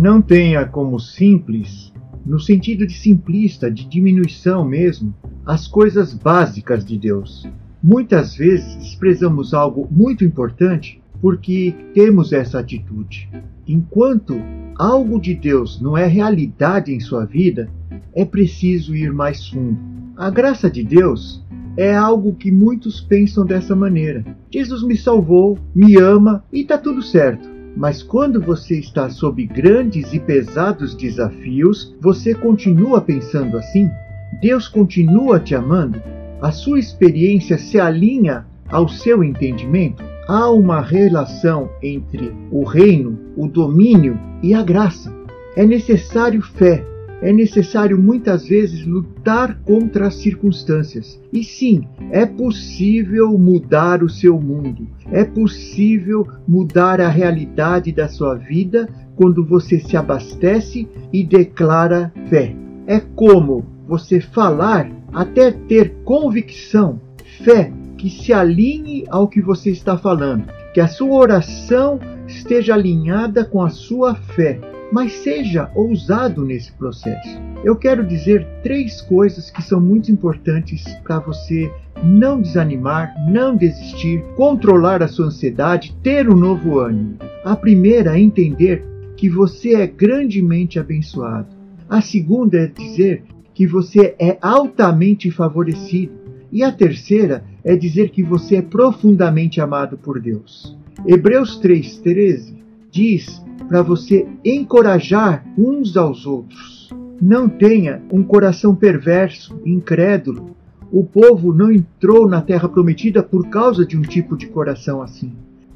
Não tenha como simples, no sentido de simplista, de diminuição mesmo, as coisas básicas de Deus. Muitas vezes desprezamos algo muito importante porque temos essa atitude. Enquanto algo de Deus não é realidade em sua vida, é preciso ir mais fundo. A graça de Deus é algo que muitos pensam dessa maneira. Jesus me salvou, me ama e está tudo certo. Mas quando você está sob grandes e pesados desafios, você continua pensando assim? Deus continua te amando? A sua experiência se alinha ao seu entendimento? Há uma relação entre o reino, o domínio e a graça. É necessário fé, é necessário muitas vezes lutar contra as circunstâncias. E sim, é possível mudar o seu mundo, é possível mudar a realidade da sua vida quando você se abastece e declara fé. É como você falar até ter convicção, fé que se alinhe ao que você está falando, que a sua oração esteja alinhada com a sua fé mas seja ousado nesse processo. Eu quero dizer três coisas que são muito importantes para você não desanimar, não desistir, controlar a sua ansiedade, ter um novo ânimo. A primeira é entender que você é grandemente abençoado. A segunda é dizer que você é altamente favorecido. E a terceira é dizer que você é profundamente amado por Deus. Hebreus 3,13 diz para você encorajar uns aos outros. Não tenha um coração perverso, incrédulo. O povo não entrou na terra prometida por causa de um tipo de coração assim.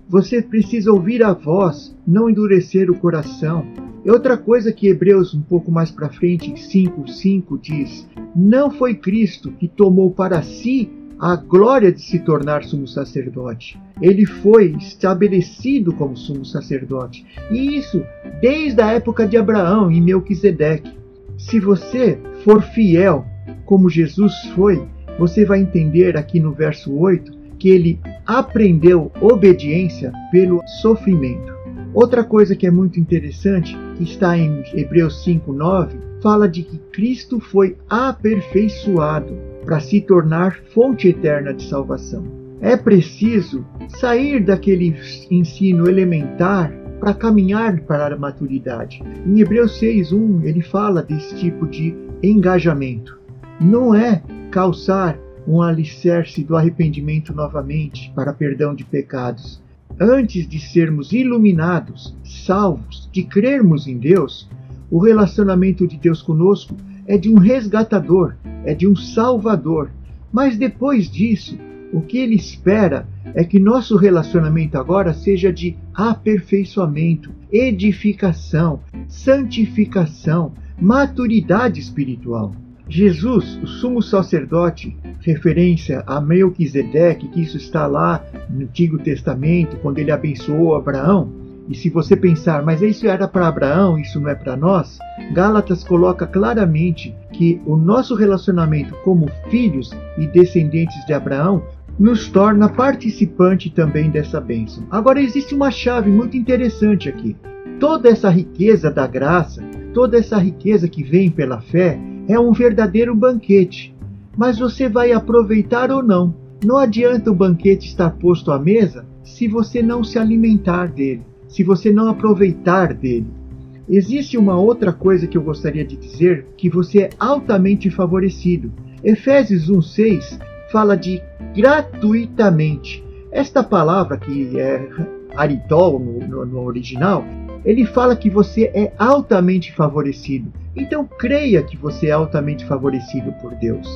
Você precisa ouvir a voz, não endurecer o coração. E outra coisa que Hebreus, um pouco mais para frente, 5:5 diz: Não foi Cristo que tomou para si a glória de se tornar sumo sacerdote. Ele foi estabelecido como sumo sacerdote. E isso desde a época de Abraão e Melquisedeque. Se você for fiel como Jesus foi, você vai entender aqui no verso 8 que ele aprendeu obediência pelo sofrimento. Outra coisa que é muito interessante, que está em Hebreus 5:9, fala de que Cristo foi aperfeiçoado para se tornar fonte eterna de salvação. É preciso sair daquele ensino elementar para caminhar para a maturidade. Em Hebreus 6:1 ele fala desse tipo de engajamento. Não é calçar um alicerce do arrependimento novamente para perdão de pecados. Antes de sermos iluminados, salvos, de crermos em Deus, o relacionamento de Deus conosco é de um resgatador, é de um salvador. Mas depois disso, o que ele espera é que nosso relacionamento agora seja de aperfeiçoamento, edificação, santificação, maturidade espiritual. Jesus, o sumo sacerdote, referência a Melquisedeque, que isso está lá no Antigo Testamento, quando ele abençoou Abraão, e se você pensar, mas isso era para Abraão, isso não é para nós, Gálatas coloca claramente que o nosso relacionamento como filhos e descendentes de Abraão nos torna participante também dessa bênção. Agora existe uma chave muito interessante aqui. Toda essa riqueza da graça, toda essa riqueza que vem pela fé, é um verdadeiro banquete. Mas você vai aproveitar ou não. Não adianta o banquete estar posto à mesa se você não se alimentar dele se você não aproveitar dele. Existe uma outra coisa que eu gostaria de dizer, que você é altamente favorecido. Efésios 1:6 fala de gratuitamente. Esta palavra que é aritol no, no, no original, ele fala que você é altamente favorecido. Então creia que você é altamente favorecido por Deus.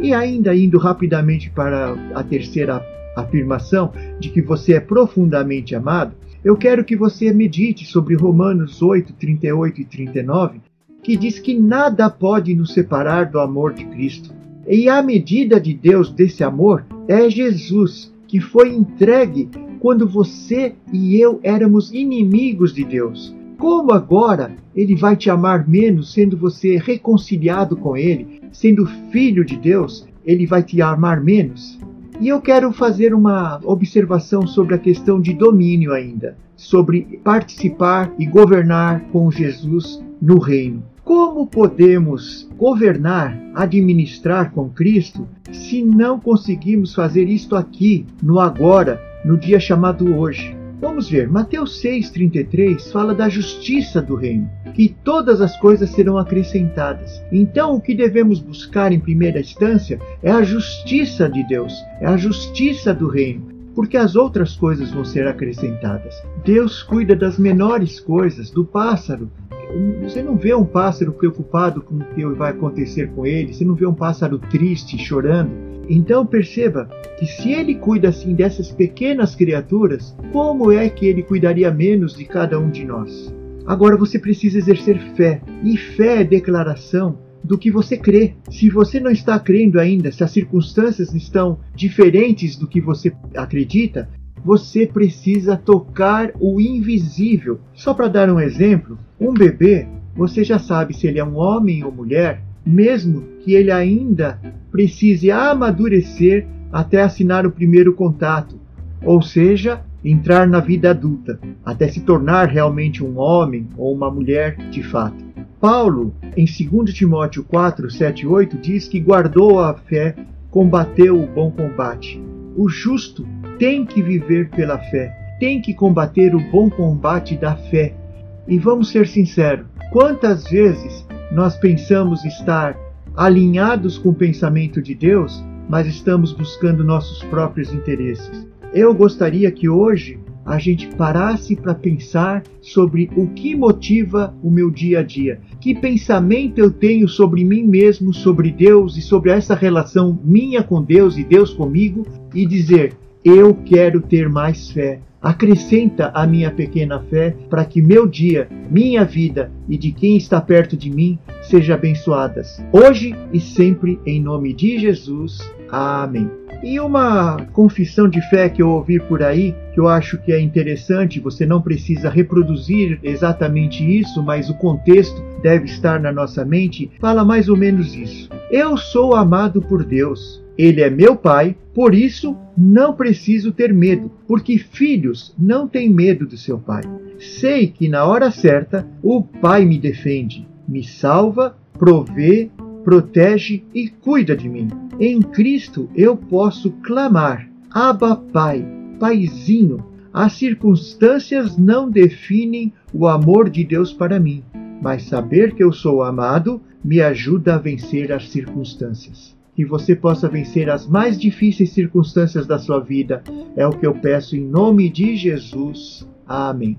E ainda indo rapidamente para a terceira afirmação de que você é profundamente amado, eu quero que você medite sobre Romanos 8, 38 e 39, que diz que nada pode nos separar do amor de Cristo. E a medida de Deus desse amor é Jesus, que foi entregue quando você e eu éramos inimigos de Deus. Como agora ele vai te amar menos, sendo você reconciliado com ele, sendo filho de Deus, ele vai te amar menos? E eu quero fazer uma observação sobre a questão de domínio ainda, sobre participar e governar com Jesus no reino. Como podemos governar, administrar com Cristo, se não conseguimos fazer isto aqui, no agora, no dia chamado hoje? Vamos ver, Mateus 6,33 fala da justiça do reino, que todas as coisas serão acrescentadas. Então, o que devemos buscar em primeira instância é a justiça de Deus, é a justiça do reino, porque as outras coisas vão ser acrescentadas. Deus cuida das menores coisas, do pássaro. Você não vê um pássaro preocupado com o que vai acontecer com ele, você não vê um pássaro triste, chorando. Então perceba que se ele cuida assim dessas pequenas criaturas, como é que ele cuidaria menos de cada um de nós? Agora você precisa exercer fé, e fé é declaração do que você crê. Se você não está crendo ainda, se as circunstâncias estão diferentes do que você acredita, você precisa tocar o invisível. Só para dar um exemplo, um bebê, você já sabe se ele é um homem ou mulher, mesmo que ele ainda precise amadurecer até assinar o primeiro contato, ou seja, entrar na vida adulta, até se tornar realmente um homem ou uma mulher de fato. Paulo, em 2 Timóteo 4, 7 e 8, diz que guardou a fé, combateu o bom combate. O justo tem que viver pela fé, tem que combater o bom combate da fé. E vamos ser sinceros: quantas vezes nós pensamos estar alinhados com o pensamento de Deus, mas estamos buscando nossos próprios interesses. Eu gostaria que hoje a gente parasse para pensar sobre o que motiva o meu dia a dia. Que pensamento eu tenho sobre mim mesmo, sobre Deus e sobre essa relação minha com Deus e Deus comigo e dizer: eu quero ter mais fé. Acrescenta a minha pequena fé para que meu dia, minha vida e de quem está perto de mim sejam abençoadas, hoje e sempre, em nome de Jesus. Amém. E uma confissão de fé que eu ouvi por aí, que eu acho que é interessante, você não precisa reproduzir exatamente isso, mas o contexto deve estar na nossa mente, fala mais ou menos isso. Eu sou amado por Deus. Ele é meu pai, por isso não preciso ter medo, porque filhos não têm medo do seu pai. Sei que na hora certa o pai me defende, me salva, provê, protege e cuida de mim. Em Cristo eu posso clamar: Abba, Pai, Paizinho. As circunstâncias não definem o amor de Deus para mim, mas saber que eu sou amado me ajuda a vencer as circunstâncias que você possa vencer as mais difíceis circunstâncias da sua vida. É o que eu peço em nome de Jesus. Amém.